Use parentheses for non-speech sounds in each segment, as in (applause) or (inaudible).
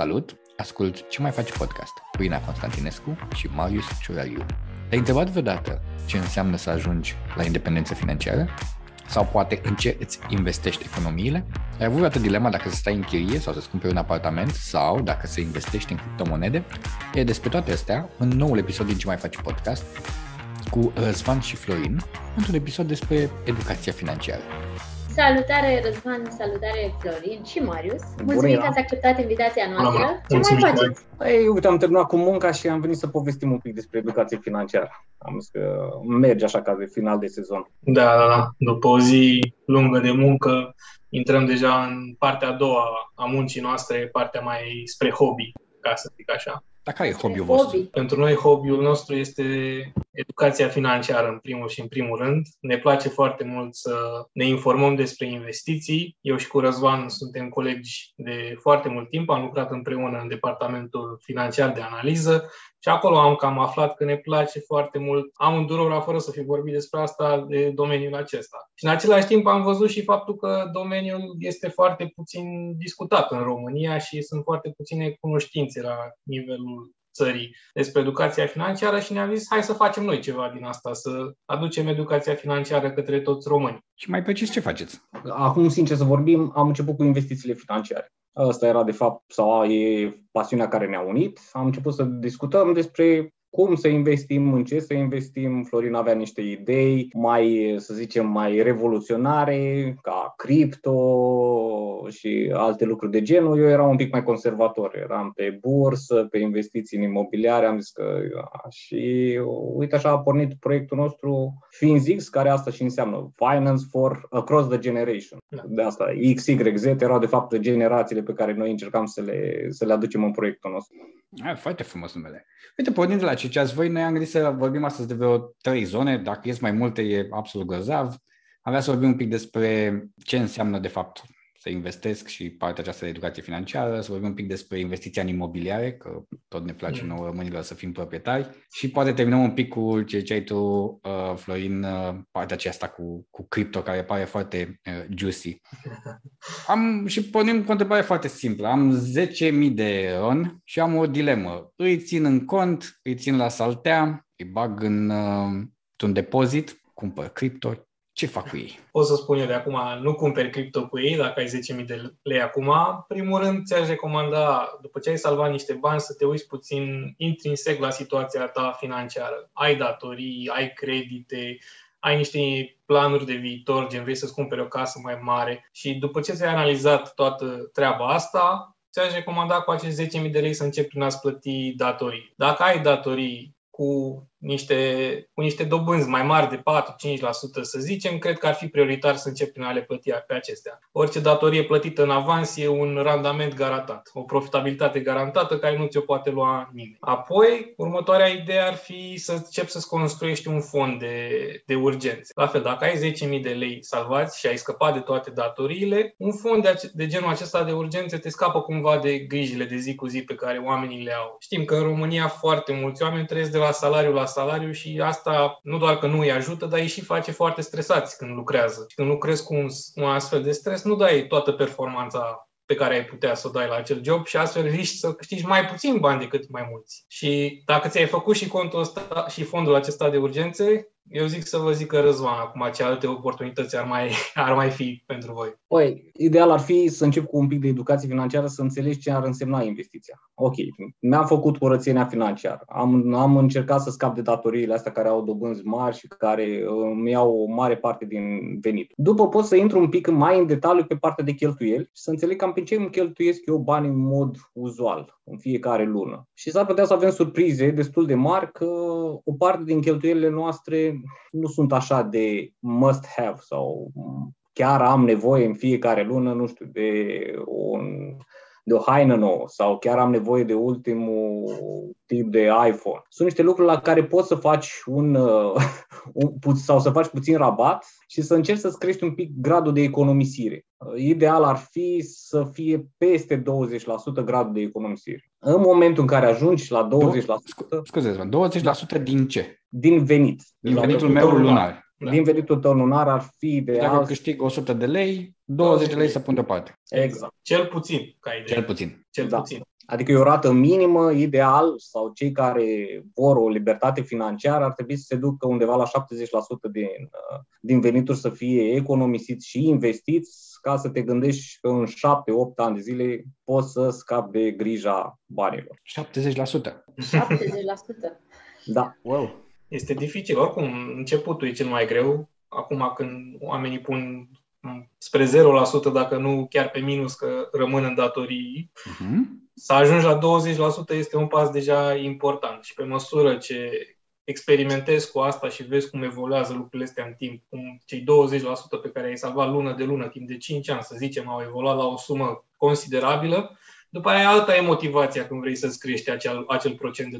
Salut! Ascult Ce mai faci podcast cu Ina Constantinescu și Marius Ciurariu. Te-ai întrebat vreodată ce înseamnă să ajungi la independență financiară? Sau poate în ce îți investești economiile? Ai avut vreodată dilema dacă să stai în chirie sau să-ți cumperi un apartament sau dacă să investești în criptomonede? E despre toate astea în noul episod din Ce mai faci podcast cu Răzvan și Florin, într-un episod despre educația financiară. Salutare Răzvan, salutare Florin și Marius. Mulțumim că ați acceptat invitația noastră. Ce mai faceți? Ei, uite, am terminat cu munca și am venit să povestim un pic despre educație financiară. Am zis că merge așa ca de final de sezon. Da, da, da. După o zi lungă de muncă, intrăm deja în partea a doua a muncii noastre, partea mai spre hobby, ca să zic așa. Dar care e hobby-ul vostru? Pentru noi hobby-ul nostru este educația financiară în primul și în primul rând. Ne place foarte mult să ne informăm despre investiții. Eu și cu Răzvan suntem colegi de foarte mult timp, am lucrat împreună în departamentul financiar de analiză și acolo am cam aflat că ne place foarte mult amândurora, fără să fi vorbit despre asta, de domeniul acesta. Și în același timp am văzut și faptul că domeniul este foarte puțin discutat în România și sunt foarte puține cunoștințe la nivelul țării despre educația financiară și ne-am zis hai să facem noi ceva din asta, să aducem educația financiară către toți românii. Și mai precis ce faceți? Acum, sincer să vorbim, am început cu investițiile financiare. Asta era, de fapt, sau e pasiunea care ne-a unit. Am început să discutăm despre cum să investim, în ce să investim. Florin avea niște idei mai, să zicem, mai revoluționare, ca cripto și alte lucruri de genul. Eu eram un pic mai conservator, eram pe bursă, pe investiții în imobiliare, am zis că... Și uite așa a pornit proiectul nostru FinZix, care asta și înseamnă Finance for Across the Generation. Da. De asta, X, Y, Z erau de fapt generațiile pe care noi încercam să le, să le aducem în proiectul nostru. A, foarte frumos numele. Uite, pornind de la ce ați voi, noi am gândit să vorbim astăzi de vreo trei zone. Dacă ies mai multe, e absolut grozav. Avea să vorbim un pic despre ce înseamnă, de fapt, să investesc și partea aceasta de educație financiară, să vorbim un pic despre investiția în imobiliare, că tot ne place mm. nouă românilor să fim proprietari și poate terminăm un pic cu ce ce ai tu, uh, Florin, uh, partea aceasta cu, cu cripto, care pare foarte uh, juicy. (laughs) Am, și pornim cu o întrebare foarte simplă. Am 10.000 de RON și am o dilemă. Îi țin în cont, îi țin la saltea, îi bag în, uh, un depozit, cumpăr cripto, ce fac cu ei? O să spun eu de acum, nu cumperi cripto cu ei dacă ai 10.000 de lei acum. Primul rând, ți-aș recomanda, după ce ai salvat niște bani, să te uiți puțin intrinsec la situația ta financiară. Ai datorii, ai credite, ai niște planuri de viitor, gen vrei să-ți cumperi o casă mai mare și după ce ți-ai analizat toată treaba asta, ți-aș recomanda cu acești 10.000 de lei să începi prin a-ți plăti datorii. Dacă ai datorii cu niște, cu niște dobânzi mai mari de 4-5%, să zicem, cred că ar fi prioritar să încep prin a le plăti pe acestea. Orice datorie plătită în avans e un randament garantat, o profitabilitate garantată care nu ți-o poate lua nimeni. Apoi, următoarea idee ar fi să începi să-ți construiești un fond de, de urgențe. La fel, dacă ai 10.000 de lei salvați și ai scăpat de toate datoriile, un fond de, de genul acesta de urgențe te scapă cumva de grijile de zi cu zi pe care oamenii le au. Știm că în România foarte mulți oameni trăiesc de la salariu la salariu și asta nu doar că nu îi ajută, dar îi și face foarte stresați când lucrează. Și când lucrezi cu un, un astfel de stres, nu dai toată performanța pe care ai putea să o dai la acel job și astfel riști să câștigi mai puțin bani decât mai mulți. Și dacă ți-ai făcut și contul ăsta și fondul acesta de urgențe, eu zic să vă zic că Răzvan, acum ce alte oportunități ar mai, (laughs) ar mai fi pentru voi? Păi, ideal ar fi să încep cu un pic de educație financiară, să înțelegi ce ar însemna investiția. Ok, mi-am făcut curățenia financiară, am, am încercat să scap de datoriile astea care au dobânzi mari și care îmi iau o mare parte din venit. După pot să intru un pic mai în detaliu pe partea de cheltuieli și să înțeleg cam pe ce îmi cheltuiesc eu bani în mod uzual, în fiecare lună. Și s-ar putea să avem surprize destul de mari că o parte din cheltuielile noastre nu sunt așa de must have sau chiar am nevoie în fiecare lună, nu știu, de un de o haină nouă sau chiar am nevoie de ultimul tip de iPhone. Sunt niște lucruri la care poți să faci un, (laughs) un sau să faci puțin rabat și să încerci să-ți crești un pic gradul de economisire. Ideal ar fi să fie peste 20% gradul de economisire. În momentul în care ajungi la 20%... Scuze, 20% din ce? Din venit. Din venitul meu lunar. Da. Din venitul tău lunar ar fi ideal... Dacă câștig 100 de lei, 20 de lei să pun deoparte. Exact. Cel puțin, ca idee. Cel puțin. Cel da. puțin. Adică e o rată minimă, ideal, sau cei care vor o libertate financiară ar trebui să se ducă undeva la 70% din, uh, din venituri să fie economisiți și investiți ca să te gândești că în 7-8 ani de zile poți să scapi de grija banilor. 70%? 70%. Da. Wow. Este dificil. Oricum, începutul e cel mai greu. Acum când oamenii pun spre 0%, dacă nu chiar pe minus, că rămân în datorii, uh-huh. să ajungi la 20% este un pas deja important. Și pe măsură ce experimentezi cu asta și vezi cum evoluează lucrurile astea în timp, cum cei 20% pe care ai salvat lună de lună, timp de 5 ani, să zicem, au evoluat la o sumă considerabilă, după aia alta e motivația când vrei să-ți crești acel, acel procent de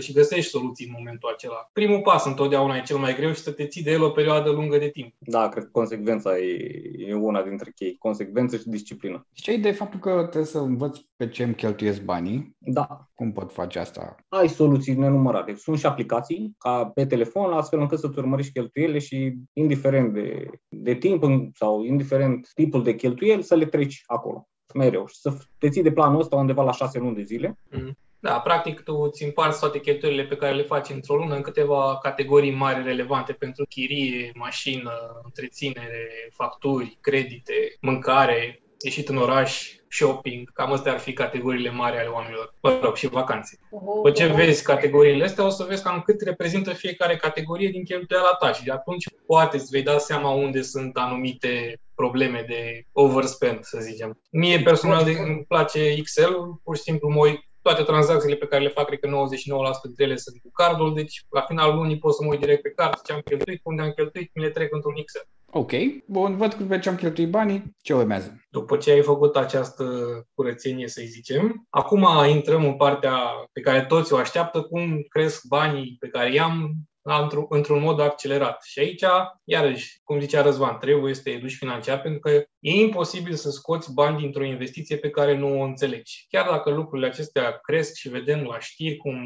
20% și găsești soluții în momentul acela. Primul pas întotdeauna e cel mai greu și să te ții de el o perioadă lungă de timp. Da, cred că consecvența e, e una dintre chei. Consecvență și disciplină. Și ce de faptul că trebuie să învăț pe ce îmi cheltuiesc banii? Da. Cum pot face asta? Ai soluții nenumărate. Sunt și aplicații ca pe telefon, astfel încât să-ți urmărești cheltuielile și indiferent de, de timp sau indiferent tipul de cheltuieli, să le treci acolo mereu și să te ții de planul ăsta undeva la șase luni de zile. Mm. Da, practic tu îți împarți toate cheltuielile pe care le faci într-o lună în câteva categorii mari relevante pentru chirie, mașină, întreținere, facturi, credite, mâncare, ieșit în oraș, shopping, cam astea ar fi categoriile mari ale oamenilor, mă rog, și vacanțe. După ce vezi categoriile astea, o să vezi cam cât reprezintă fiecare categorie din cheltuiala ta și de atunci poate îți vei da seama unde sunt anumite probleme de overspend, să zicem. Mie personal îmi place Excel, pur și simplu mă uit toate tranzacțiile pe care le fac, cred că 99% dintre ele sunt cu cardul, deci la finalul lunii pot să mă uit direct pe card ce am cheltuit, unde am cheltuit, mi le trec într-un Excel. Ok, bun, văd că pe ce am cheltuit banii, ce urmează? După ce ai făcut această curățenie, să zicem, acum intrăm în partea pe care toți o așteaptă, cum cresc banii pe care i-am într-un mod accelerat. Și aici, iarăși, cum zicea Răzvan, trebuie să te educi financiar pentru că e imposibil să scoți bani dintr-o investiție pe care nu o înțelegi. Chiar dacă lucrurile acestea cresc și vedem la știri cum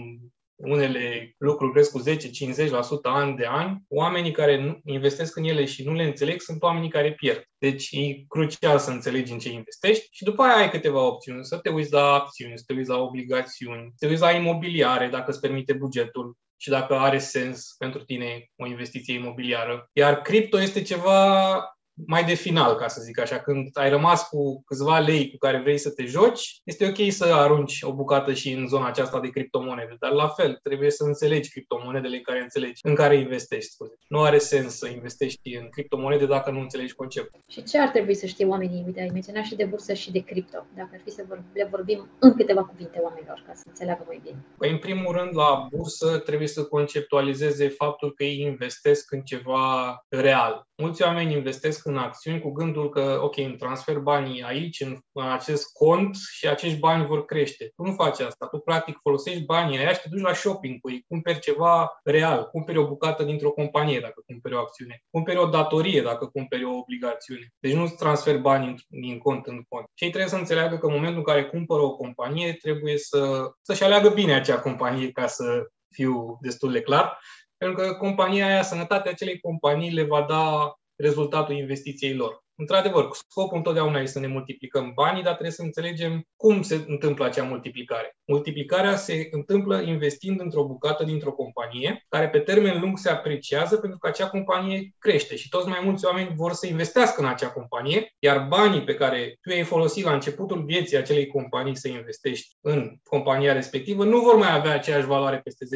unele lucruri cresc cu 10-50% an de an, oamenii care nu investesc în ele și nu le înțeleg sunt oamenii care pierd. Deci e crucial să înțelegi în ce investești și după aia ai câteva opțiuni. Să te uiți la acțiuni, să te uiți la obligațiuni, să te uiți la imobiliare dacă îți permite bugetul și dacă are sens pentru tine o investiție imobiliară. Iar cripto este ceva mai de final, ca să zic așa. Când ai rămas cu câțiva lei cu care vrei să te joci, este ok să arunci o bucată și în zona aceasta de criptomonede. Dar la fel, trebuie să înțelegi criptomonedele care înțelegi, în care investești. Scuze. Nu are sens să investești în criptomonede dacă nu înțelegi conceptul. Și ce ar trebui să știe oamenii? Uite, ai menționat și de bursă și de cripto. Dacă ar fi să le vorbim în câteva cuvinte oamenilor, ca să înțeleagă mai bine. Păi, în primul rând, la bursă trebuie să conceptualizeze faptul că ei investesc în ceva real. Mulți oameni investesc în acțiuni cu gândul că, ok, îmi transfer banii aici, în, acest cont și acești bani vor crește. Tu nu faci asta. Tu, practic, folosești banii aia și te duci la shopping cu ei, cumperi ceva real, cumperi o bucată dintr-o companie dacă cumperi o acțiune, cumperi o datorie dacă cumperi o obligațiune. Deci nu-ți transfer banii din cont în cont. Cei trebuie să înțeleagă că în momentul în care cumpără o companie, trebuie să, să-și aleagă bine acea companie ca să fiu destul de clar, pentru că compania aia, sănătatea acelei companii le va da rezultatul investiției lor. Într-adevăr, scopul întotdeauna este să ne multiplicăm banii, dar trebuie să înțelegem cum se întâmplă acea multiplicare. Multiplicarea se întâmplă investind într-o bucată dintr-o companie, care pe termen lung se apreciază pentru că acea companie crește și toți mai mulți oameni vor să investească în acea companie, iar banii pe care tu ai folosit la începutul vieții acelei companii să investești în compania respectivă nu vor mai avea aceeași valoare peste 10-15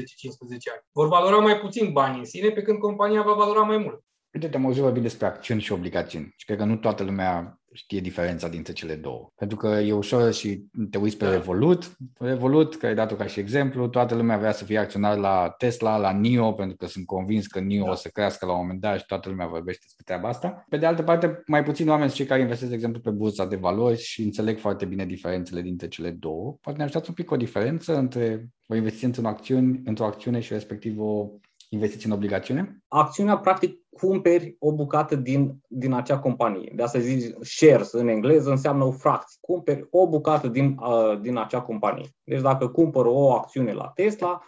ani. Vor valora mai puțin banii în sine, pe când compania va valora mai mult. Uite, te-am auzit vorbind despre acțiuni și obligațiuni și cred că nu toată lumea știe diferența dintre cele două. Pentru că e ușor și te uiți pe da. Revolut, Revolut, care ai dat-o ca și exemplu, toată lumea vrea să fie acționar la Tesla, la NIO, pentru că sunt convins că NIO da. o să crească la un moment dat și toată lumea vorbește despre treaba asta. Pe de altă parte, mai puțin oameni sunt cei care investesc, de exemplu, pe bursa de valori și înțeleg foarte bine diferențele dintre cele două. Poate ne ajutați un pic o diferență între o investiție într-o acțiune, într-o acțiune și respectiv o investiții în obligațiune? Acțiunea, practic, cumperi o bucată din, din acea companie. De asta zici shares în engleză înseamnă o fracție. Cumperi o bucată din, uh, din acea companie. Deci dacă cumpăr o acțiune la Tesla,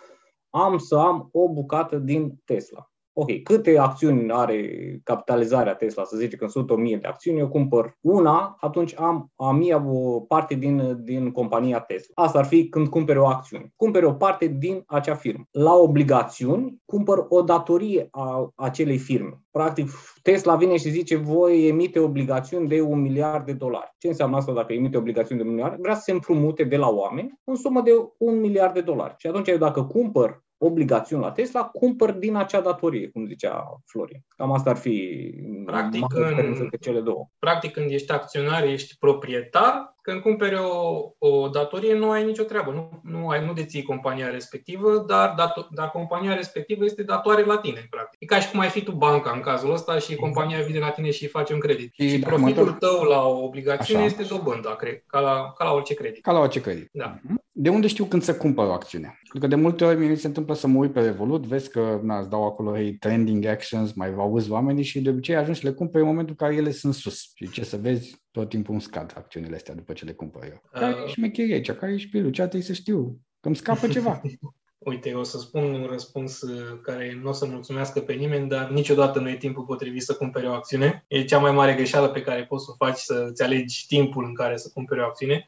am să am o bucată din Tesla. Ok, câte acțiuni are capitalizarea Tesla, să zicem că sunt 1000 de acțiuni, eu cumpăr una, atunci am a mia o parte din, din compania Tesla. Asta ar fi când cumperi o acțiune. Cumperi o parte din acea firmă. La obligațiuni, cumpăr o datorie a acelei firme. Practic, Tesla vine și zice, voi emite obligațiuni de un miliard de dolari. Ce înseamnă asta dacă emite obligațiuni de un miliard? Vrea să se împrumute de la oameni în sumă de un miliard de dolari. Și atunci eu dacă cumpăr obligațiuni la Tesla, cumpăr din acea datorie, cum zicea Florin. Cam asta ar fi practic, în, cele două. Practic, când ești acționar, ești proprietar, când cumperi o, o datorie, nu ai nicio treabă. Nu, nu, ai, nu deții compania respectivă, dar, dar, dar compania respectivă este datoare la tine, practic. E ca și cum ai fi tu banca în cazul ăsta și compania vine la tine și face un credit. Și, și profitul tău la o obligațiune Așa. este dobânda, ca la, ca la orice credit. Ca la orice credit. Da. Mhm. De unde știu când să cumpăr o acțiune? Pentru că de multe ori mi se întâmplă să mă uit pe Revolut, vezi că na, îți dau acolo hey, trending actions, mai auzi oamenii și de obicei ajungi să le cumpăr în momentul în care ele sunt sus. Și ce să vezi, tot timpul îmi scad acțiunile astea după ce le cumpăr eu. Uh... Care e șmecherie aici? Care e șpilul? Ce trebuie să știu? Că îmi scapă ceva. (laughs) Uite, o să spun un răspuns uh, care nu o să mulțumească pe nimeni, dar niciodată nu e timpul potrivit să cumperi o acțiune. E cea mai mare greșeală pe care poți să o faci, să-ți alegi timpul în care să cumperi o acțiune.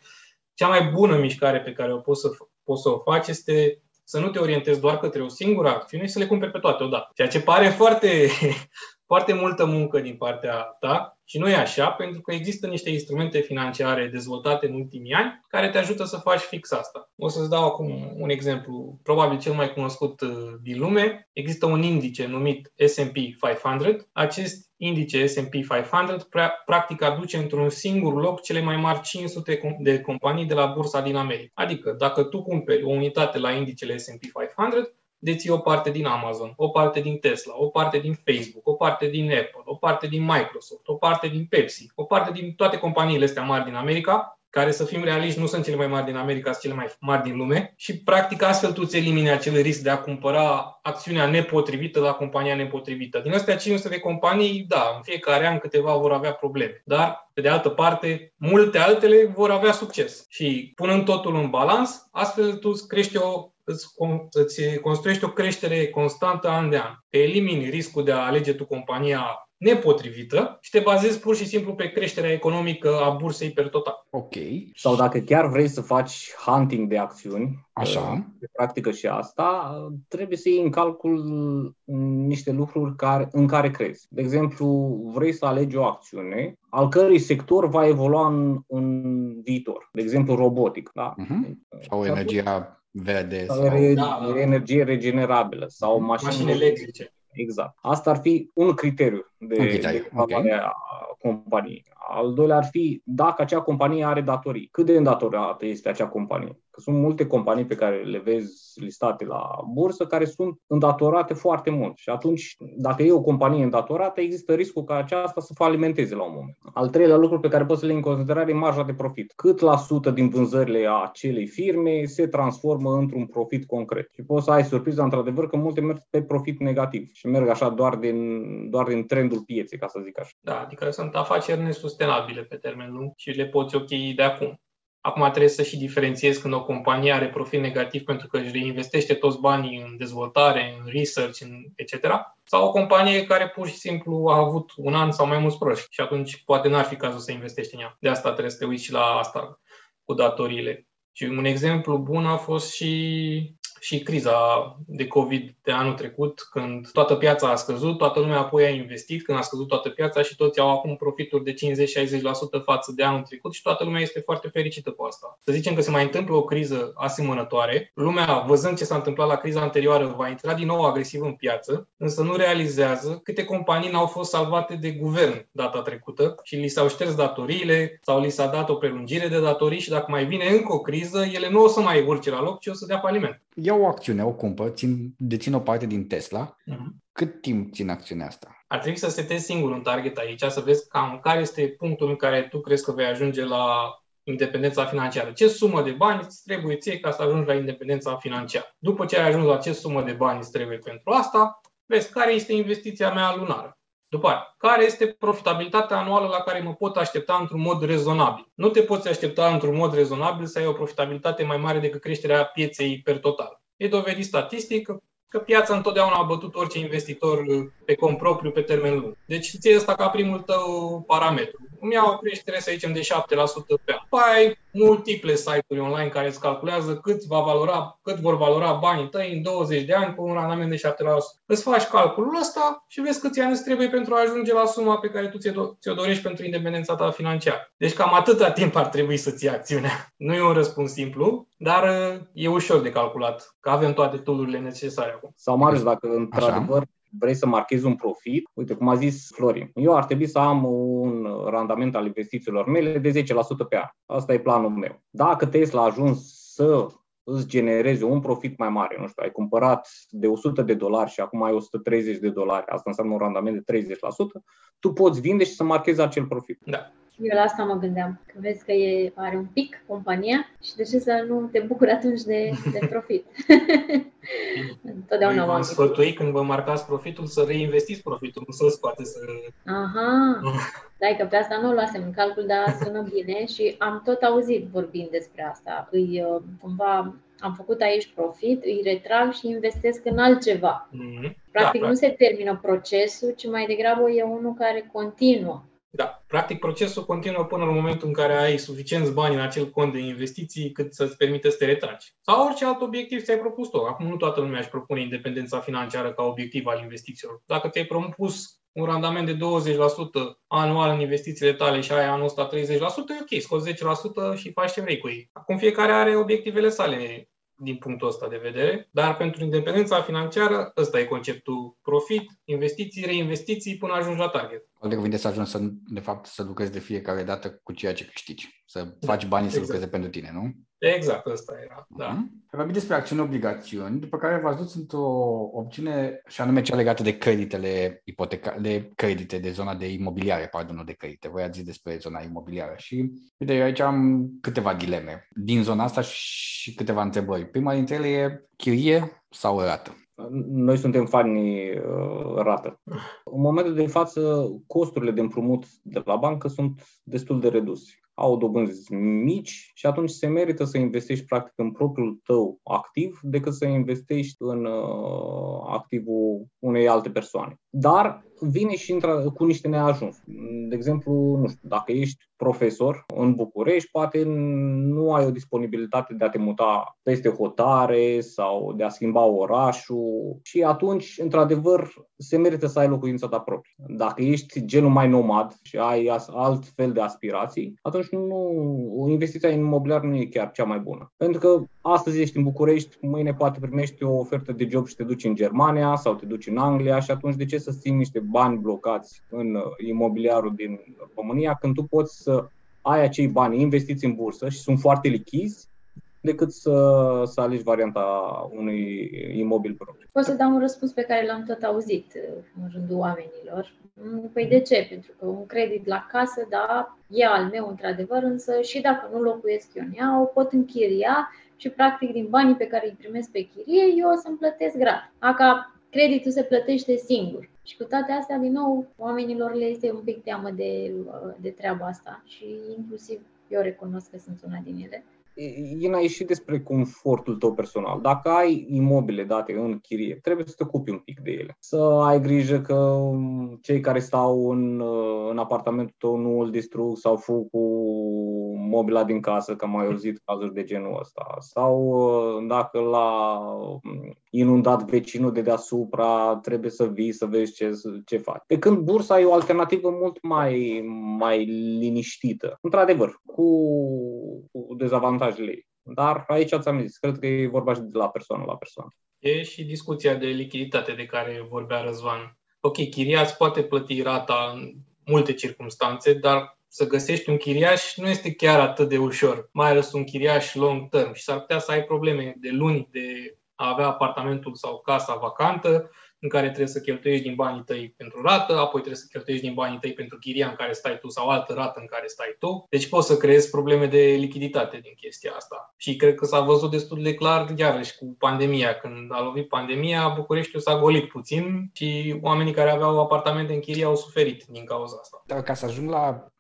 Cea mai bună mișcare pe care o poți să, poți să o faci este să nu te orientezi doar către o singură acțiune și să le cumperi pe toate odată. Ceea ce pare foarte, (laughs) foarte multă muncă din partea ta și nu e așa, pentru că există niște instrumente financiare dezvoltate în ultimii ani care te ajută să faci fix asta. O să-ți dau acum un exemplu, probabil cel mai cunoscut uh, din lume. Există un indice numit S&P 500. Acest indice S&P 500 practic aduce într-un singur loc cele mai mari 500 de companii de la bursa din America. Adică dacă tu cumperi o unitate la indicele S&P 500, deții o parte din Amazon, o parte din Tesla, o parte din Facebook, o parte din Apple, o parte din Microsoft, o parte din Pepsi, o parte din toate companiile astea mari din America, care, să fim realiști, nu sunt cele mai mari din America, sunt cele mai mari din lume și, practic, astfel tu îți elimini acel risc de a cumpăra acțiunea nepotrivită la compania nepotrivită. Din astea 500 de companii, da, în fiecare an câteva vor avea probleme, dar, pe de altă parte, multe altele vor avea succes. Și, punând totul în balans, astfel tu îți crești o îți, îți construiești o creștere constantă an de an. Te elimini riscul de a alege tu compania nepotrivită și te bazezi pur și simplu pe creșterea economică a bursei per total. Ok. Sau dacă chiar vrei să faci hunting de acțiuni, Așa. de practică și asta, trebuie să iei în calcul niște lucruri care, în care crezi. De exemplu, vrei să alegi o acțiune al cărui sector va evolua în, în viitor. De exemplu, robotic. Da? Uh-huh. Sau energia verde. Sau, sau... Da, da. energie regenerabilă sau mașini, mașini electrice. Exact. Asta ar fi un criteriu de, okay, de okay. a companiei. Al doilea ar fi dacă acea companie are datorii. Cât de îndatorată este acea companie? Că sunt multe companii pe care le vezi listate la bursă care sunt îndatorate foarte mult. Și atunci, dacă e o companie îndatorată, există riscul ca aceasta să falimenteze la un moment. Al treilea lucru pe care poți să le iei în considerare e marja de profit. Cât la sută din vânzările a acelei firme se transformă într-un profit concret. Și poți să ai surpriza, într-adevăr, că multe merg pe profit negativ și merg așa doar din, doar din trendul pieței, ca să zic așa. Da, adică sunt afaceri nesustenabile pe termen lung și le poți ochii de acum. Acum trebuie să și diferențiezi când o companie are profit negativ pentru că își reinvestește toți banii în dezvoltare, în research, în etc. Sau o companie care pur și simplu a avut un an sau mai mulți proști și atunci poate n-ar fi cazul să investești în ea. De asta trebuie să te uiți și la asta cu datoriile. Și un exemplu bun a fost și și criza de COVID de anul trecut, când toată piața a scăzut, toată lumea apoi a investit, când a scăzut toată piața și toți au acum profituri de 50-60% față de anul trecut și toată lumea este foarte fericită cu asta. Să zicem că se mai întâmplă o criză asemănătoare, lumea, văzând ce s-a întâmplat la criza anterioară, va intra din nou agresiv în piață, însă nu realizează câte companii n-au fost salvate de guvern data trecută și li s-au șters datoriile sau li s-a dat o prelungire de datorii și dacă mai vine încă o criză, ele nu o să mai urce la loc, ci o să dea faliment iau o acțiune, o cumpăr, țin, dețin o parte din Tesla, uh-huh. cât timp țin acțiunea asta? Ar trebui să setezi singur un target aici, să vezi cam care este punctul în care tu crezi că vei ajunge la independența financiară. Ce sumă de bani îți trebuie ție ca să ajungi la independența financiară? După ce ai ajuns la ce sumă de bani îți trebuie pentru asta, vezi care este investiția mea lunară. După aia, care este profitabilitatea anuală la care mă pot aștepta într-un mod rezonabil? Nu te poți aștepta într-un mod rezonabil să ai o profitabilitate mai mare decât creșterea pieței per total. E dovedit statistic că că piața întotdeauna a bătut orice investitor pe cont propriu pe termen lung. Deci ție asta ca primul tău parametru. Îmi iau o creștere, să zicem, de 7% pe an. Păi ai multiple site-uri online care îți calculează cât, va valora, cât vor valora banii tăi în 20 de ani cu un randament de 7%. Îți faci calculul ăsta și vezi câți ani îți trebuie pentru a ajunge la suma pe care tu ți-o dorești pentru independența ta financiară. Deci cam atâta timp ar trebui să ții acțiunea. (laughs) Nu e un răspuns simplu, dar uh, e ușor de calculat, că avem toate tool necesare acum. Sau Marius, dacă într-adevăr vrei să marchezi un profit, uite cum a zis Florin, eu ar trebui să am un randament al investițiilor mele de 10% pe an. Asta e planul meu. Dacă Tesla a ajuns să îți genereze un profit mai mare, nu știu, ai cumpărat de 100 de dolari și acum ai 130 de dolari, asta înseamnă un randament de 30%, tu poți vinde și să marchezi acel profit. Da. Eu la asta mă gândeam, că vezi că e, are un pic compania și de ce să nu te bucuri atunci de, de profit. (laughs) Întotdeauna păi, am sfătui când vă marcați profitul să reinvestiți profitul, nu să-l scoate să... Aha, (laughs) da, că pe asta nu o luasem în calcul, dar sună bine și am tot auzit vorbind despre asta. Îi, uh, cumva, am făcut aici profit, îi retrag și investesc în altceva. Mm-hmm. Practic da, nu se termină procesul, ci mai degrabă e unul care continuă. Da, practic procesul continuă până în momentul în care ai suficienți bani în acel cont de investiții cât să-ți permite să te retragi. Sau orice alt obiectiv ți-ai propus tu. Acum nu toată lumea își propune independența financiară ca obiectiv al investițiilor. Dacă ți-ai propus un randament de 20% anual în investițiile tale și ai anul ăsta 30%, e ok, scoți 10% și faci ce vrei cu ei. Acum fiecare are obiectivele sale din punctul ăsta de vedere, dar pentru independența financiară, ăsta e conceptul profit, investiții, reinvestiții până ajungi la target. Alte cuvinte să ajungi să, de fapt, să lucrezi de fiecare dată cu ceea ce câștigi, să faci banii exact. să lucreze pentru tine, nu? Exact, ăsta era, da. Uh-huh. Vorbim despre acțiuni obligațiuni, după care v-ați dus într-o opțiune și anume cea legată de creditele ipoteca, de credite, de zona de imobiliare, pardon, de credite. Voi ați zis despre zona imobiliară și uite, eu aici am câteva dileme din zona asta și câteva întrebări. Prima dintre ele e chirie sau rată? Noi suntem fani uh, rată. În momentul de față, costurile de împrumut de la bancă sunt destul de reduse au dobânzi mici și atunci se merită să investești practic în propriul tău activ decât să investești în uh, activul unei alte persoane. Dar vine și cu niște neajuns. De exemplu, nu știu, dacă ești profesor în București, poate nu ai o disponibilitate de a te muta peste hotare sau de a schimba orașul și atunci, într-adevăr, se merită să ai locuința ta proprie. Dacă ești genul mai nomad și ai alt fel de aspirații, atunci nu, investiția în imobiliar nu e chiar cea mai bună. Pentru că astăzi ești în București, mâine poate primești o ofertă de job și te duci în Germania sau te duci în Anglia și atunci de ce să ții niște bani blocați în uh, imobiliarul din România când tu poți să ai acei bani investiți în bursă și sunt foarte lichizi decât să, să alegi varianta unui imobil propriu. Pot să dau un răspuns pe care l-am tot auzit uh, în rândul oamenilor. Mm, păi de ce? Pentru că un credit la casă, da, e al meu într-adevăr, însă și dacă nu locuiesc eu în ea, o pot închiria și practic din banii pe care îi primesc pe chirie, eu o să-mi plătesc grad. Aca creditul se plătește singur. Și cu toate astea, din nou, oamenilor le este un pic teamă de, de treaba asta și inclusiv eu recunosc că sunt una din ele e ieșit despre confortul tău personal. Dacă ai imobile date în chirie, trebuie să te ocupi un pic de ele. Să ai grijă că um, cei care stau în, uh, în apartamentul tău nu îl distrug sau fug cu mobila din casă, că am mai auzit cazuri de genul ăsta. Sau uh, dacă la um, inundat vecinul de deasupra, trebuie să vii să vezi ce, ce faci. Pe când bursa e o alternativă mult mai, mai liniștită. Într-adevăr, cu, cu dezavantajele ei. Dar aici ți-am zis, cred că e vorba și de la persoană la persoană. E și discuția de lichiditate de care vorbea Răzvan. Ok, chiriaț poate plăti rata în multe circunstanțe, dar să găsești un chiriaș nu este chiar atât de ușor, mai ales un chiriaș long term și s-ar putea să ai probleme de luni de a avea apartamentul sau casa vacantă, în care trebuie să cheltuiești din banii tăi pentru rată, apoi trebuie să cheltuiești din banii tăi pentru chiria în care stai tu sau altă rată în care stai tu. Deci poți să creezi probleme de lichiditate din chestia asta. Și cred că s-a văzut destul de clar, iarăși, cu pandemia. Când a lovit pandemia, Bucureștiul s-a golit puțin și oamenii care aveau apartamente în chirie au suferit din cauza asta. Dar ca să ajung la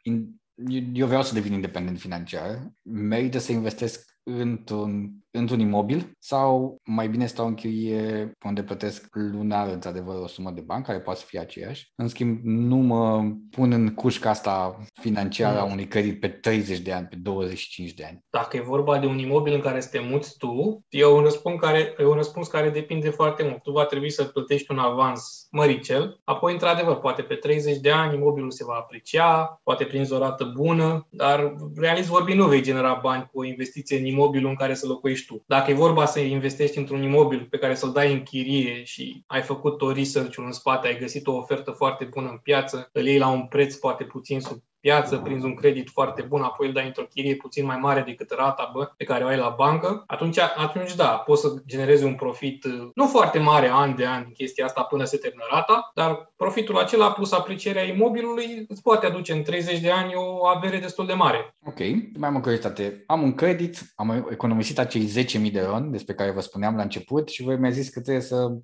eu vreau să devin independent financiar, merită să investesc într-un într-un imobil sau mai bine stau în chirie unde plătesc lunar, într-adevăr, o sumă de bani, care poate să fie aceeași. În schimb, nu mă pun în cușca asta financiară a mm. unui credit pe 30 de ani, pe 25 de ani. Dacă e vorba de un imobil în care să te muți tu, e un răspuns care, e un răspuns care depinde foarte mult. Tu va trebui să plătești un avans măricel, apoi, într-adevăr, poate pe 30 de ani imobilul se va aprecia, poate prin o rată bună, dar realist vorbind nu vei genera bani cu o investiție în imobilul în care să locuiești tu. Dacă e vorba să investești într-un imobil pe care să-l dai în chirie și ai făcut o research în spate, ai găsit o ofertă foarte bună în piață, îl iei la un preț poate puțin sub piață, prinzi un credit foarte bun, apoi îl dai într-o chirie puțin mai mare decât rata bă, pe care o ai la bancă, atunci, atunci da, poți să generezi un profit uh, nu foarte mare an de an chestia asta până se termină rata, dar profitul acela plus aprecierea imobilului îți poate aduce în 30 de ani o avere destul de mare. Ok, mai am o curiozitate. Am un credit, am economisit acei 10.000 de ron despre care vă spuneam la început și voi mi-a zis că trebuie să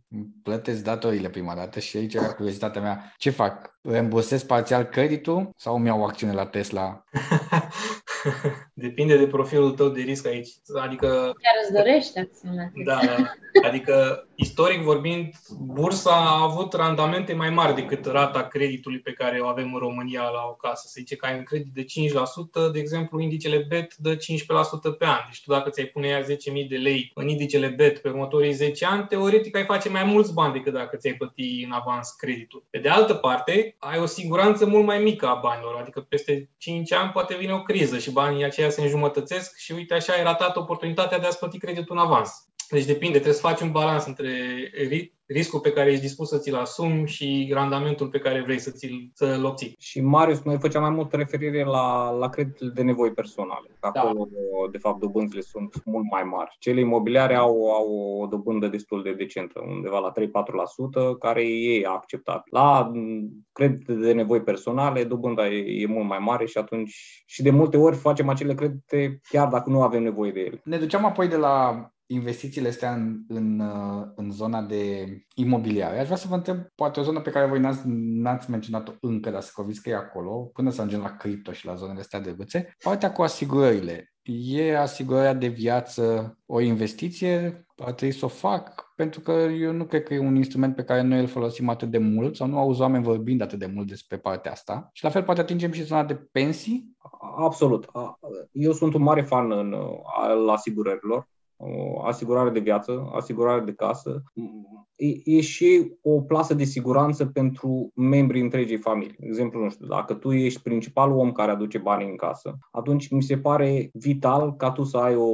plătesc datorile prima dată și aici era curiozitatea mea. Ce fac? Reimbursez parțial creditul sau mi iau acțiune la Tesla? (laughs) Depinde de profilul tău de risc aici. Adică... Chiar îți dorești acțiunea. Da, da. Adică, istoric vorbind, bursa a avut randamente mai mari decât rata creditului pe care o avem în România la o casă. Se zice că ai un credit de 5%, de exemplu, indicele BET dă 15% pe an. Deci tu dacă ți-ai pune ea 10.000 de lei în indicele BET pe următorii 10 ani, teoretic ai face mai mulți bani decât dacă ți-ai plăti în avans creditul. Pe de altă parte, ai o siguranță mult mai mică a banilor, adică peste 5 ani poate vine o criză și banii aceia se înjumătățesc și uite așa ai ratat oportunitatea de a-ți plăti creditul în avans. Deci depinde, trebuie să faci un balans între riscul pe care ești dispus să ți-l asumi și randamentul pe care vrei să ți-l, să-l obții. Și Marius, noi făceam mai mult referire la, la creditele de nevoi personale. Da. Acolo, da. de fapt, dobânzile sunt mult mai mari. Cele imobiliare au, au o dobândă destul de decentă, undeva la 3-4%, care e acceptat. La credite de nevoi personale, dobânda e, e mult mai mare și atunci și de multe ori facem acele credite chiar dacă nu avem nevoie de ele. Ne duceam apoi de la investițiile astea în, în, uh, în zona de imobiliare. Aș vrea să vă întreb, poate o zonă pe care voi n-ați, n-ați menționat-o încă, dar să conviți că e acolo, până să ajungem la cripto și la zonele astea de bățe, partea cu asigurările. E asigurarea de viață o investiție? Ar trebui să o fac? Pentru că eu nu cred că e un instrument pe care noi îl folosim atât de mult sau nu auzi oameni vorbind atât de mult despre partea asta. Și la fel poate atingem și zona de pensii? Absolut. Eu sunt un mare fan în, al asigurărilor o asigurare de viață, asigurare de casă, e, e și o plasă de siguranță pentru membrii întregii familii. De exemplu, nu știu, dacă tu ești principalul om care aduce bani în casă, atunci mi se pare vital ca tu să ai o,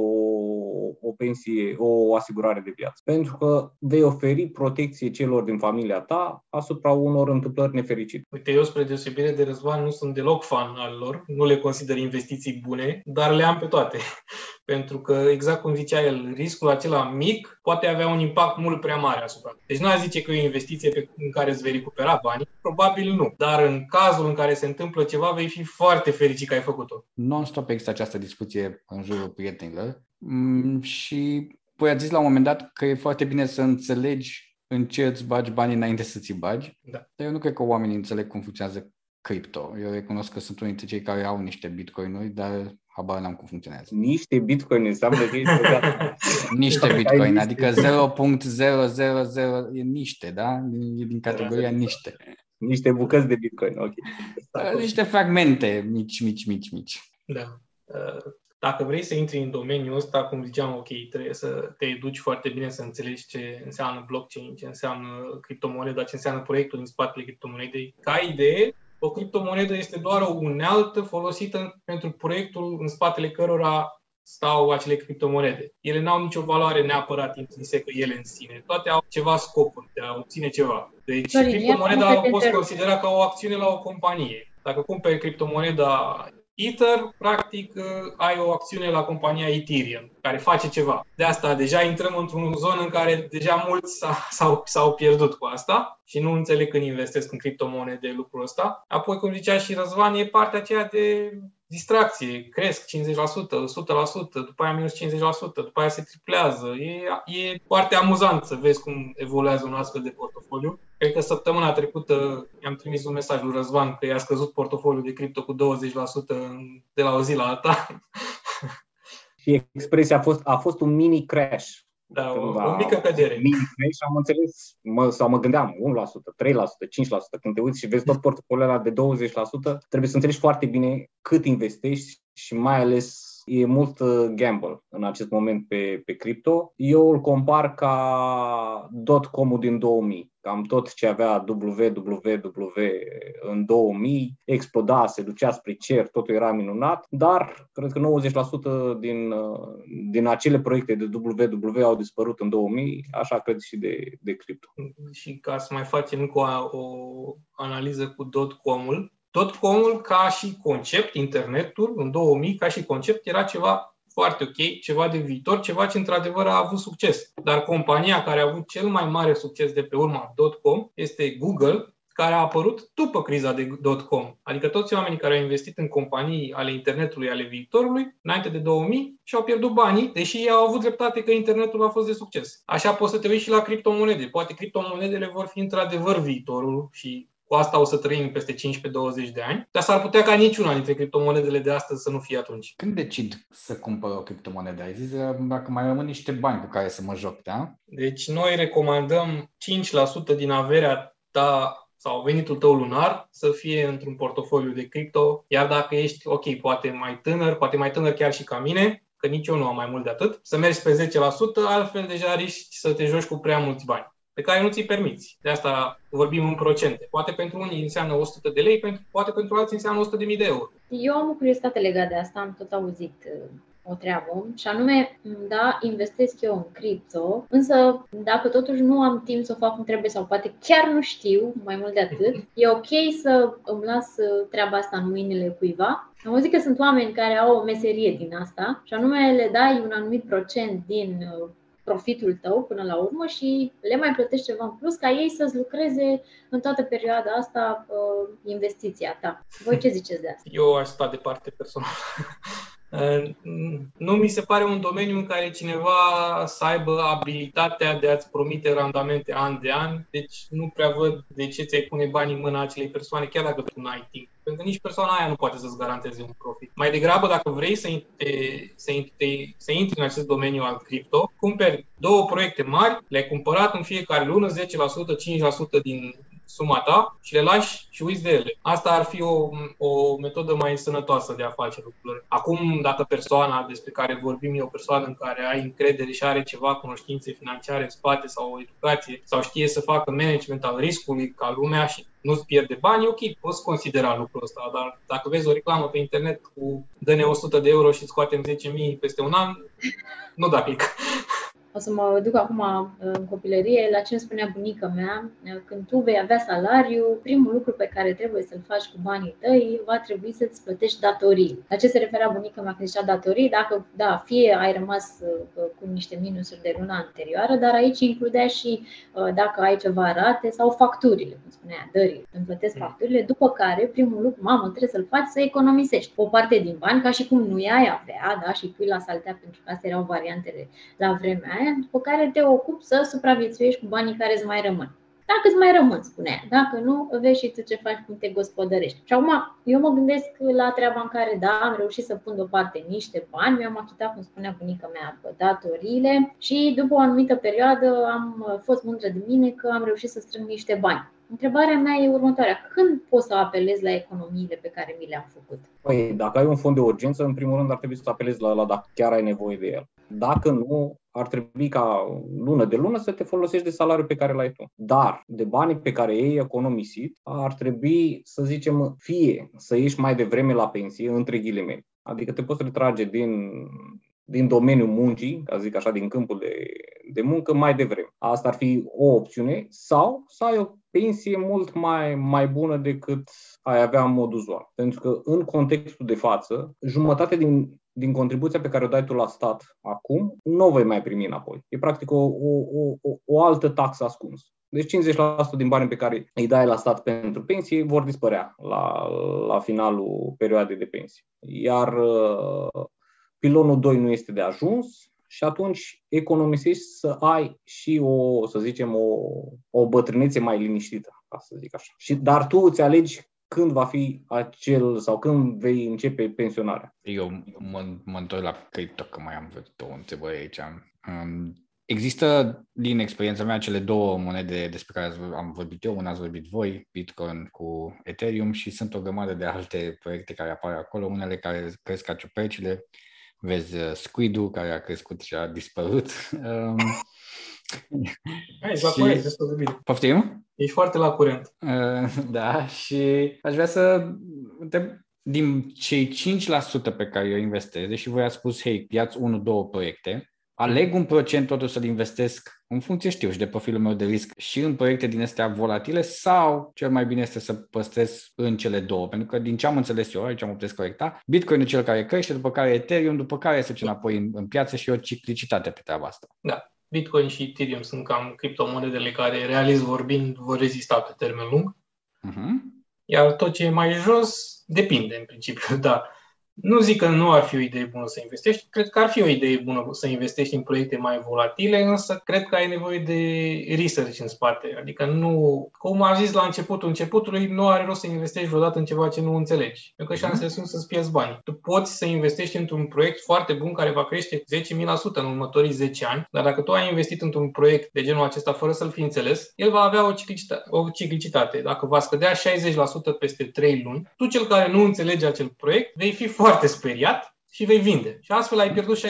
o pensie, o asigurare de viață. Pentru că vei oferi protecție celor din familia ta asupra unor întâmplări nefericite. Uite, eu spre deosebire de Răzvan nu sunt deloc fan al lor, nu le consider investiții bune, dar le am pe toate. (laughs) Pentru că, exact cum zicea el, riscul acela mic poate avea un impact mult prea mare asupra. Deci nu a zice că e o investiție pe, în care îți vei recupera bani, probabil nu. Dar în cazul în care se întâmplă ceva, vei fi foarte fericit că ai făcut-o. Non-stop există această discuție în jurul prietenilor mm, și voi ați zis la un moment dat că e foarte bine să înțelegi în ce îți bagi banii înainte să ți bagi. Da. Dar eu nu cred că oamenii înțeleg cum funcționează cripto. Eu recunosc că sunt unul dintre cei care au niște bitcoinuri, dar habar n-am cum funcționează. Niște bitcoin înseamnă că ești (laughs) Niște bitcoin, adică 0.000 e niște, da? E din categoria niște. Niște bucăți de bitcoin, ok. Niște fragmente mici, mici, mici, mici. Da. Dacă vrei să intri în domeniul ăsta, cum ziceam, ok, trebuie să te educi foarte bine, să înțelegi ce înseamnă blockchain, ce înseamnă criptomoneda, ce înseamnă proiectul din spatele criptomonedei. Ca idee, o criptomonedă este doar o unealtă folosită pentru proiectul în spatele cărora stau acele criptomonede. Ele n-au nicio valoare neapărat intrinsecă ele în sine. Toate au ceva scopuri de a obține ceva. Deci Dorin, criptomoneda o poți considera ca o acțiune la o companie. Dacă cumperi criptomoneda Ether, practic, uh, ai o acțiune la compania Ethereum, care face ceva. De asta deja intrăm într-o zonă în care deja mulți s-au, s-au pierdut cu asta și nu înțeleg când investesc în criptomonede lucrul ăsta. Apoi, cum zicea și Răzvan, e partea aceea de distracție, cresc 50%, 100%, după aia minus 50%, după aia se triplează. E, e foarte amuzant să vezi cum evoluează un astfel de portofoliu. Cred că săptămâna trecută i-am trimis un mesaj lui Răzvan că i-a scăzut portofoliul de cripto cu 20% de la o zi la alta. (laughs) Și expresia a fost, a fost un mini crash. Da, o, o mică cădere. Mini crash, am înțeles, mă, sau mă gândeam, 1%, 3%, 5%. Când te uiți și vezi tot portofoliul ăla de 20%, trebuie să înțelegi foarte bine cât investești și mai ales e mult uh, gamble în acest moment pe, pe cripto. Eu îl compar ca dot-com-ul din 2000. Cam tot ce avea www în 2000 exploda, se ducea spre cer, totul era minunat, dar cred că 90% din, uh, din acele proiecte de www au dispărut în 2000, așa cred și de, de cripto. Și ca să mai facem încă o, o analiză cu dot-com-ul, tot comul ca și concept, internetul în 2000 ca și concept era ceva foarte ok, ceva de viitor, ceva ce într-adevăr a avut succes. Dar compania care a avut cel mai mare succes de pe urma .com este Google, care a apărut după criza de .com. Adică toți oamenii care au investit în companii ale internetului, ale viitorului, înainte de 2000, și-au pierdut banii, deși ei au avut dreptate că internetul a fost de succes. Așa poți să te uiți și la criptomonede. Poate criptomonedele vor fi într-adevăr viitorul și cu asta o să trăim peste 15-20 de ani, dar s-ar putea ca niciuna dintre criptomonedele de astăzi să nu fie atunci. Când decid să cumpăr o criptomonedă? Ai zis dacă mai rămân niște bani cu care să mă joc, da? Deci noi recomandăm 5% din averea ta sau venitul tău lunar să fie într-un portofoliu de cripto, iar dacă ești, ok, poate mai tânăr, poate mai tânăr chiar și ca mine, că nici eu nu am mai mult de atât, să mergi pe 10%, altfel deja riști să te joci cu prea mulți bani pe care nu ți-i permiți. De asta vorbim în procente. Poate pentru unii înseamnă 100 de lei, pentru, poate pentru alții înseamnă 100 de mii de euro. Eu am o curiozitate legată de asta, am tot auzit uh, o treabă și anume, da, investesc eu în cripto, însă dacă totuși nu am timp să o fac cum trebuie sau poate chiar nu știu mai mult de atât, (laughs) e ok să îmi las uh, treaba asta în mâinile cuiva. Am auzit că sunt oameni care au o meserie din asta și anume le dai un anumit procent din uh, profitul tău până la urmă și le mai plătești ceva în plus ca ei să-ți lucreze în toată perioada asta uh, investiția ta. Voi ce ziceți de asta? Eu aș sta departe personal. (laughs) Nu mi se pare un domeniu în care cineva să aibă abilitatea de a-ți promite randamente an de an, deci nu prea văd de ce ți-ai pune banii în mâna acelei persoane, chiar dacă tu n-ai timp. Pentru că nici persoana aia nu poate să-ți garanteze un profit. Mai degrabă, dacă vrei să, te, să, te, să intri în acest domeniu al cripto, cumperi două proiecte mari, le-ai cumpărat în fiecare lună 10%, 5% din suma ta și le lași și uiți de ele. Asta ar fi o, o metodă mai sănătoasă de a face lucrurile. Acum, dacă persoana despre care vorbim e o persoană în care ai încredere și are ceva cunoștințe financiare în spate sau o educație sau știe să facă management al riscului ca lumea și nu-ți pierde bani, ok, poți considera lucrul ăsta, dar dacă vezi o reclamă pe internet cu dă 100 de euro și scoatem 10.000 peste un an, nu da click. (laughs) O să mă duc acum uh, în copilărie la ce îmi spunea bunica mea. Uh, când tu vei avea salariu, primul lucru pe care trebuie să-l faci cu banii tăi va trebui să-ți plătești datorii. La ce se referea bunica mea când zicea datorii? Dacă, da, fie ai rămas uh, cu niște minusuri de luna anterioară, dar aici includea și dacă ai ceva rate sau facturile, cum spunea, dării. Îmi plătesc mm. facturile, după care primul lucru, mamă, trebuie să-l faci să economisești o parte din bani, ca și cum nu i-ai avea, da, și pui la saltea, pentru că astea erau variantele la vremea aia, după care te ocupi să supraviețuiești cu banii care îți mai rămân. Dacă îți mai rămân, spunea. Dacă nu, vezi și tu ce faci, cum te gospodărești. Și acum, eu mă gândesc la treaba în care, da, am reușit să pun deoparte niște bani, mi-am achitat, cum spunea bunica mea, datoriile și după o anumită perioadă am fost mândră de mine că am reușit să strâng niște bani. Întrebarea mea e următoarea. Când poți să apelezi la economiile pe care mi le-am făcut? Păi, dacă ai un fond de urgență, în primul rând ar trebui să apelezi la, la dacă chiar ai nevoie de el. Dacă nu, ar trebui ca lună de lună să te folosești de salariul pe care l-ai tu. Dar de banii pe care ei economisit, ar trebui, să zicem, fie să ieși mai devreme la pensie, între ghilimele. Adică te poți retrage din, din domeniul muncii, ca zic așa, din câmpul de, de muncă, mai devreme. Asta ar fi o opțiune. Sau să ai o pensie mult mai, mai bună decât ai avea în mod uzual. Pentru că în contextul de față, jumătate din din contribuția pe care o dai tu la stat acum, nu o vei mai primi înapoi. E practic o, o, o, o altă taxă ascunsă. Deci 50% din banii pe care îi dai la stat pentru pensie vor dispărea la, la finalul perioadei de pensie. Iar uh, pilonul 2 nu este de ajuns și atunci economisești să ai și o, să zicem, o, o bătrânețe mai liniștită, ca să zic așa. Și, dar tu îți alegi când va fi acel sau când vei începe pensionarea? Eu mă, mă întorc la cripto, că mai am văzut o întrebare aici. Um, Există, din experiența mea, cele două monede despre care am vorbit eu, una ați vorbit voi, Bitcoin cu Ethereum și sunt o grămadă de alte proiecte care apar acolo, unele care cresc ca ciupercile, vezi uh, Squid-ul care a crescut și a dispărut. (laughs) Um, Ești la și... curent, destul de bine. Poftim? Ești foarte la curent. Uh, da, și aș vrea să întreb din cei 5% pe care eu investez, deși voi ați spus, hei, iați 1-2 proiecte, aleg un procent totuși să-l investesc în funcție, știu, și de profilul meu de risc și în proiecte din astea volatile sau cel mai bine este să păstrez în cele două? Pentru că din ce am înțeles eu, aici am puteți corecta, Bitcoin e cel care crește, după care Ethereum, după care se duce înapoi în, în piață și o ciclicitate pe treaba asta. Da. Bitcoin și Ethereum sunt cam criptomonedele care, realist vorbind, vor rezista pe termen lung. Uh-huh. Iar tot ce e mai jos, depinde în principiu, (laughs) da. Nu zic că nu ar fi o idee bună să investești, cred că ar fi o idee bună să investești în proiecte mai volatile, însă cred că ai nevoie de research în spate. Adică nu, cum am zis la începutul începutului, nu are rost să investești vreodată în ceva ce nu înțelegi. Pentru că șansele sunt să-ți pierzi bani. Tu poți să investești într-un proiect foarte bun care va crește 10.000% în următorii 10 ani, dar dacă tu ai investit într-un proiect de genul acesta fără să-l fi înțeles, el va avea o ciclicitate. O ciclicitate. Dacă va scădea 60% peste 3 luni, tu cel care nu înțelege acel proiect, vei fi (laughs) foarte foarte speriat și vei vinde. Și astfel ai pierdut 60%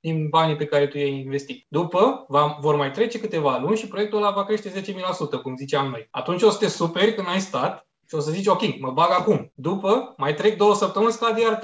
din banii pe care tu i-ai investit. După, va, vor mai trece câteva luni și proiectul ăla va crește 10.000%, cum ziceam noi. Atunci o să te superi când ai stat și o să zici, ok, mă bag acum. După, mai trec două săptămâni, scade iar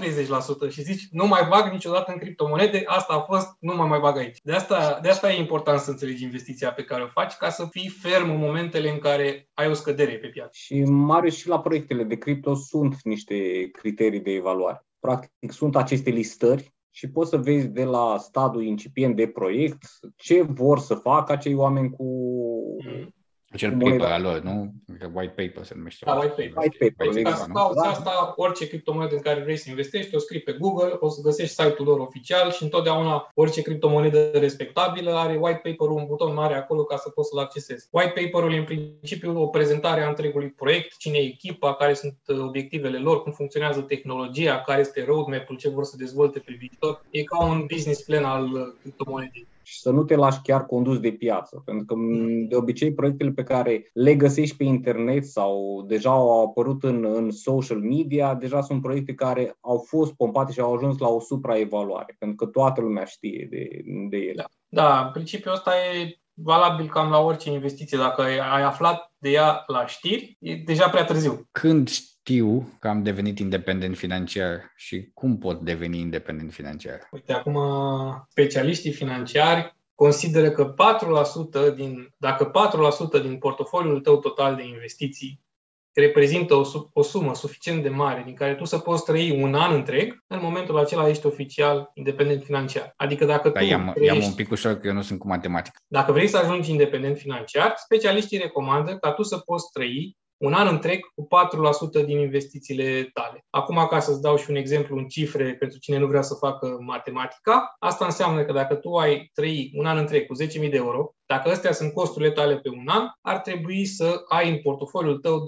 30% și zici, nu mai bag niciodată în criptomonede, asta a fost, nu mă mai bag aici. De asta, de asta e important să înțelegi investiția pe care o faci, ca să fii ferm în momentele în care ai o scădere pe piață. Și, Marius, și la proiectele de cripto sunt niște criterii de evaluare. Practic sunt aceste listări și poți să vezi de la stadiul incipient de proiect ce vor să facă acei oameni cu mm. Acel paper al lor, nu? White paper se numește. Da, white paper. White paper, white paper exact. da. asta, orice criptomonedă în care vrei să investești, o scrii pe Google, o să găsești site-ul lor oficial și întotdeauna orice criptomonedă respectabilă are white paper-ul, un buton mare acolo ca să poți să-l accesezi. White paper-ul e în principiu o prezentare a întregului proiect, cine e echipa, care sunt uh, obiectivele lor, cum funcționează tehnologia, care este roadmap-ul, ce vor să dezvolte pe viitor. E ca un business plan al uh, criptomonedei și să nu te lași chiar condus de piață. Pentru că de obicei proiectele pe care le găsești pe internet sau deja au apărut în, în social media, deja sunt proiecte care au fost pompate și au ajuns la o supraevaluare, pentru că toată lumea știe de, de ele. Da. da, în principiu ăsta e valabil cam la orice investiție. Dacă ai aflat de ea la știri, e deja prea târziu. Când știu că am devenit independent financiar și cum pot deveni independent financiar? Uite, acum specialiștii financiari consideră că 4% din, dacă 4% din portofoliul tău total de investiții reprezintă o, o sumă suficient de mare din care tu să poți trăi un an întreg, în momentul acela ești oficial independent financiar. Adică dacă da, tu i-am, trăiești, i-am un pic ușor că eu nu sunt cu matematică. Dacă vrei să ajungi independent financiar, specialiștii recomandă ca tu să poți trăi un an întreg cu 4% din investițiile tale. Acum, ca să-ți dau și un exemplu în cifre pentru cine nu vrea să facă matematica, asta înseamnă că dacă tu ai trăi un an întreg cu 10.000 de euro, dacă astea sunt costurile tale pe un an, ar trebui să ai în portofoliul tău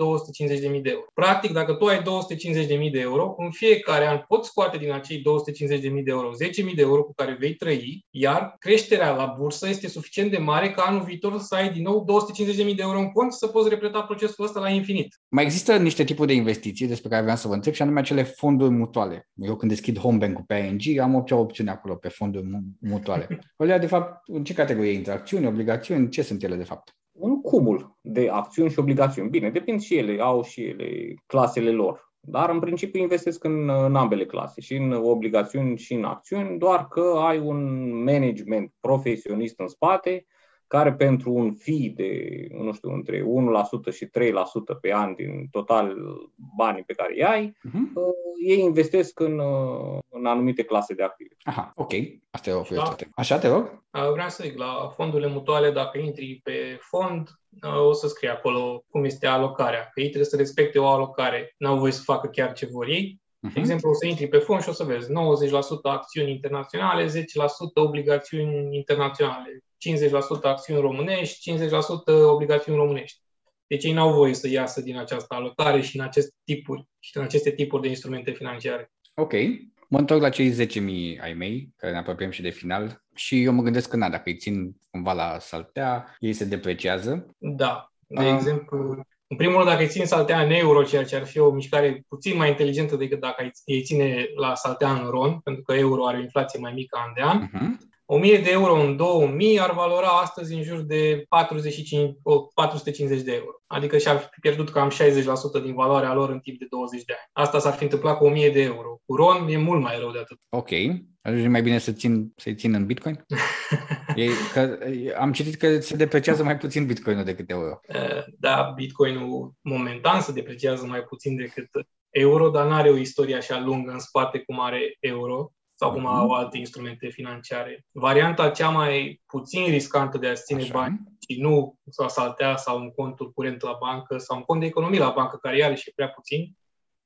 250.000 de euro. Practic, dacă tu ai 250.000 de euro, în fiecare an poți scoate din acei 250.000 de euro 10.000 de euro cu care vei trăi, iar creșterea la bursă este suficient de mare ca anul viitor să ai din nou 250.000 de euro în cont să poți repleta procesul ăsta la infinit. Mai există niște tipuri de investiții despre care vreau să vă întreb și anume acele fonduri mutuale. Eu când deschid Homebank-ul pe ING am o opțiune acolo pe fonduri mutuale. (laughs) Alea, de fapt, în ce categorie intră? Acțiuni, obligațiuni? Ce sunt ele, de fapt? Un cumul de acțiuni și obligațiuni. Bine, depind și ele, au și ele clasele lor. Dar în principiu investesc în, în ambele clase, și în obligațiuni și în acțiuni, doar că ai un management profesionist în spate care pentru un fee de, nu știu, între 1% și 3% pe an din total banii pe care îi ai, uh-huh. ei investesc în, uh, în anumite clase de active. Aha, ok. Asta e o da. Așa te rog? Vreau să zic, la fondurile mutuale, dacă intri pe fond, o să scrie acolo cum este alocarea. Că ei trebuie să respecte o alocare. N-au voie să facă chiar ce vor ei. Uh-huh. De exemplu, o să intri pe fond și o să vezi 90% acțiuni internaționale, 10% obligațiuni internaționale, 50% acțiuni românești, 50% obligațiuni românești. Deci ei n-au voie să iasă din această alocare și în aceste tipuri și în aceste tipuri de instrumente financiare. Ok. Mă întorc la cei 10.000 ai mei, care ne apropiem și de final, și eu mă gândesc că, na, dacă îi țin cumva la saltea, ei se depreciază. Da. De uh. exemplu, în primul rând, dacă îi țin saltea în euro, ceea ce ar fi o mișcare puțin mai inteligentă decât dacă îi ține la saltea în ron, pentru că euro are o inflație mai mică an de an, uh-huh. 1000 de euro în 2000 ar valora astăzi în jur de 45, 450 de euro. Adică și-ar fi pierdut cam 60% din valoarea lor în timp de 20 de ani. Asta s-ar fi întâmplat cu 1000 de euro. Cu RON e mult mai rău de atât. Ok. Atunci e mai bine să țin, să-i țin în Bitcoin? (laughs) e, că, am citit că se depreciază mai puțin Bitcoinul decât euro. Da, Bitcoinul momentan se depreciază mai puțin decât euro, dar nu are o istorie așa lungă în spate cum are euro sau cum au mhm. alte instrumente financiare. Varianta cea mai puțin riscantă de a ține Așa. bani și nu să asaltea sau un contul curent la bancă sau un cont de economie la bancă care are și prea puțin,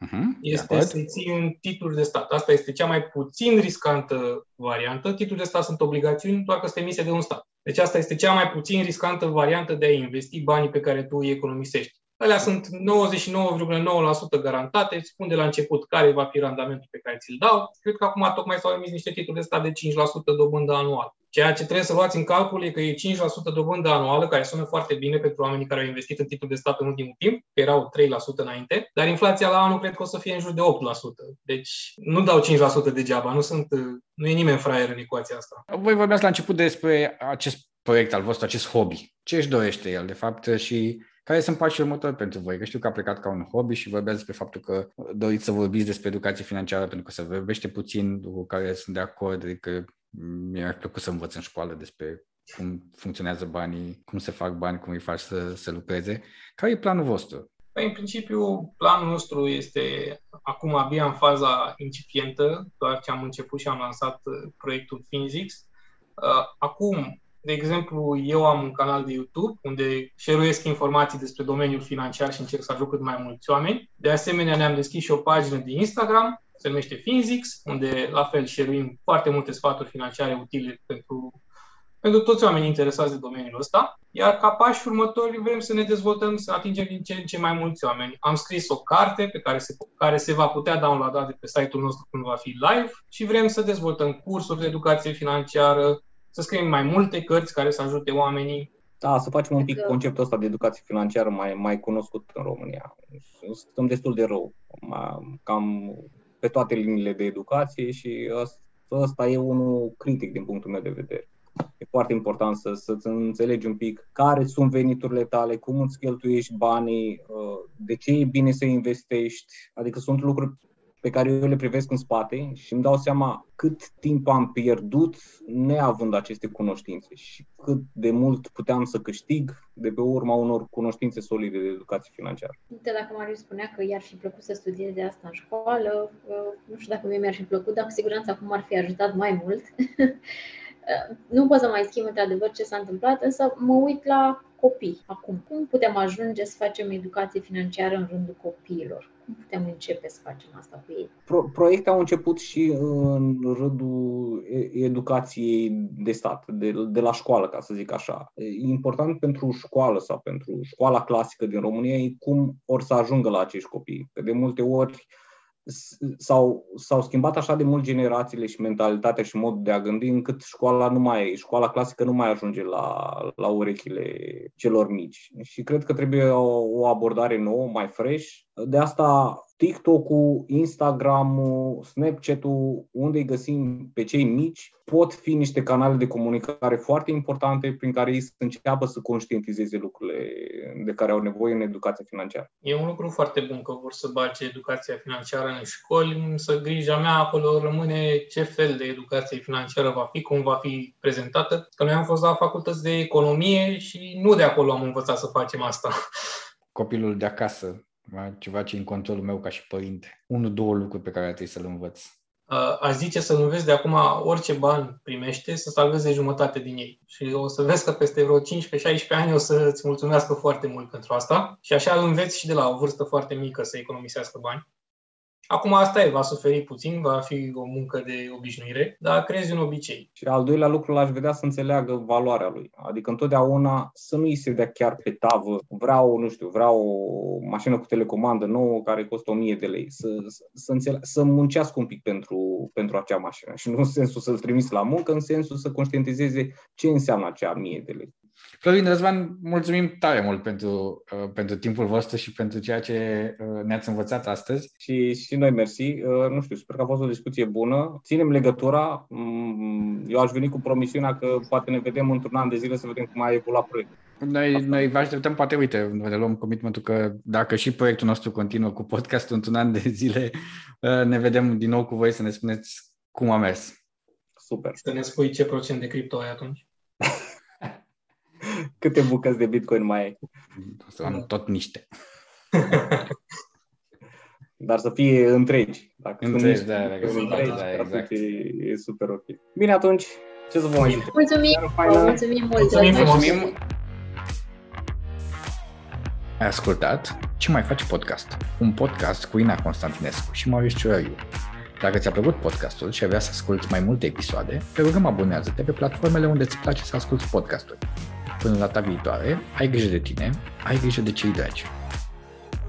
uh-huh. este să ții în titluri de stat. Asta este cea mai puțin riscantă variantă. Titlurile de stat sunt obligațiuni, doar că sunt emise de un stat. Deci asta este cea mai puțin riscantă variantă de a investi banii pe care tu îi economisești. Alea sunt 99,9% garantate, îți spun de la început care va fi randamentul pe care ți-l dau. Cred că acum tocmai s-au emis niște titluri de stat de 5% dobândă anual. Ceea ce trebuie să luați în calcul e că e 5% dobândă anuală, care sună foarte bine pentru oamenii care au investit în titluri de stat în ultimul timp, că erau 3% înainte, dar inflația la anul cred că o să fie în jur de 8%. Deci nu dau 5% degeaba, nu sunt, nu e nimeni fraier în ecuația asta. Voi vorbeați la început despre acest proiect al vostru, acest hobby. Ce își dorește el, de fapt, și care sunt pașii următori pentru voi? Că știu că a plecat ca un hobby și vorbeați despre faptul că doriți să vorbiți despre educație financiară pentru că se vorbește puțin, cu care sunt de acord, adică mi-ar plăcut să învăț în școală despre cum funcționează banii, cum se fac bani, cum îi faci să, să lucreze. Care e planul vostru? Păi, în principiu, planul nostru este acum abia în faza incipientă, doar ce am început și am lansat proiectul Finzix. Uh, acum, de exemplu, eu am un canal de YouTube unde șeruiesc informații despre domeniul financiar și încerc să ajut cât mai mulți oameni. De asemenea, ne-am deschis și o pagină de Instagram, se numește Finzix, unde la fel șeruim foarte multe sfaturi financiare utile pentru, pentru toți oamenii interesați de domeniul ăsta. Iar ca pași următori vrem să ne dezvoltăm, să atingem din ce în ce mai mulți oameni. Am scris o carte pe care se, care se va putea downloada de pe site-ul nostru când va fi live și vrem să dezvoltăm cursuri de educație financiară, să scriem mai multe cărți care să ajute oamenii. Da, să facem un pic conceptul ăsta de educație financiară mai, mai cunoscut în România. Suntem destul de rău, cam pe toate liniile de educație și ăsta e unul critic din punctul meu de vedere. E foarte important să, să-ți înțelegi un pic care sunt veniturile tale, cum îți cheltuiești banii, uh, de ce e bine să investești. Adică sunt lucruri pe care eu le privesc în spate și îmi dau seama cât timp am pierdut neavând aceste cunoștințe și cât de mult puteam să câștig de pe urma unor cunoștințe solide de educație financiară. Uite, dacă Marius spunea că i-ar fi plăcut să studieze asta în școală, nu știu dacă mie mi-ar fi plăcut, dar cu siguranță acum ar fi ajutat mai mult. (laughs) nu pot să mai schimb într-adevăr ce s-a întâmplat, însă mă uit la copii acum. Cum putem ajunge să facem educație financiară în rândul copiilor? Cum putem începe să facem asta cu ei? Pro- proiecte au început și în rândul educației de stat, de, de la școală, ca să zic așa. Important pentru școală sau pentru școala clasică din România e cum or să ajungă la acești copii. Că de multe ori s-au, s-au schimbat așa de mult generațiile și mentalitatea și modul de a gândi încât școala nu mai, școala clasică nu mai ajunge la, la urechile celor mici. Și cred că trebuie o, o abordare nouă, mai fresh. De asta TikTok-ul, Instagram-ul, Snapchat-ul, unde îi găsim pe cei mici, pot fi niște canale de comunicare foarte importante prin care ei să înceapă să conștientizeze lucrurile de care au nevoie în educația financiară. E un lucru foarte bun că vor să bage educația financiară în școli, însă grija mea acolo rămâne ce fel de educație financiară va fi, cum va fi prezentată. Că noi am fost la facultăți de economie și nu de acolo am învățat să facem asta. Copilul de acasă ceva ce în controlul meu ca și părinte. Unul, două lucruri pe care trebuie să le învăț. Aș zice să înveți de acum orice bani primește, să salveze jumătate din ei. Și o să vezi că peste vreo 15-16 ani o să-ți mulțumească foarte mult pentru asta. Și așa îl înveți și de la o vârstă foarte mică să economisească bani. Acum asta e, va suferi puțin, va fi o muncă de obișnuire, dar crezi un obicei. Și al doilea lucru l-aș vedea să înțeleagă valoarea lui. Adică întotdeauna să nu îi se dea chiar pe tavă. Vreau, nu știu, vreau o mașină cu telecomandă nouă care costă 1000 de lei. Să, să, înțele- să muncească un pic pentru, pentru acea mașină și nu în sensul să-l trimis la muncă, în sensul să conștientizeze ce înseamnă acea 1000 de lei. Florin Răzvan, mulțumim tare mult pentru, uh, pentru timpul vostru și pentru ceea ce uh, ne-ați învățat astăzi. Și, și noi mersi. Uh, nu știu, sper că a fost o discuție bună. Ținem legătura. Mm, Eu aș veni cu promisiunea că poate ne vedem într-un an de zile să vedem cum a evoluat proiectul. Noi, noi vă așteptăm, poate, uite, ne luăm commitmentul că dacă și proiectul nostru continuă cu podcastul într-un an de zile, uh, ne vedem din nou cu voi să ne spuneți cum a mers. Super. Să ne spui ce procent de cripto ai atunci. Câte bucăți de Bitcoin mai ai? O să am tot niște. (laughs) Dar să fie întregi. Dacă sunt Întregi, niște da, dacă sunt întregi, da, atunci exact. e, e super ok. Bine, atunci, ce să vă mai zic? Mulțumim, Seară faină. mulțumim mult. Mulțumim frumos. Mulțumim! Ai ascultat Ce mai face podcast? Un podcast cu Ina Constantinescu și Marius Ciorariu. Dacă ți-a plăcut podcastul și ai vrea să asculti mai multe episoade, te rugăm abonează-te pe platformele unde îți place să asculti podcasturi. Până la data viitoare, ai grijă de tine, ai grijă de cei dragi.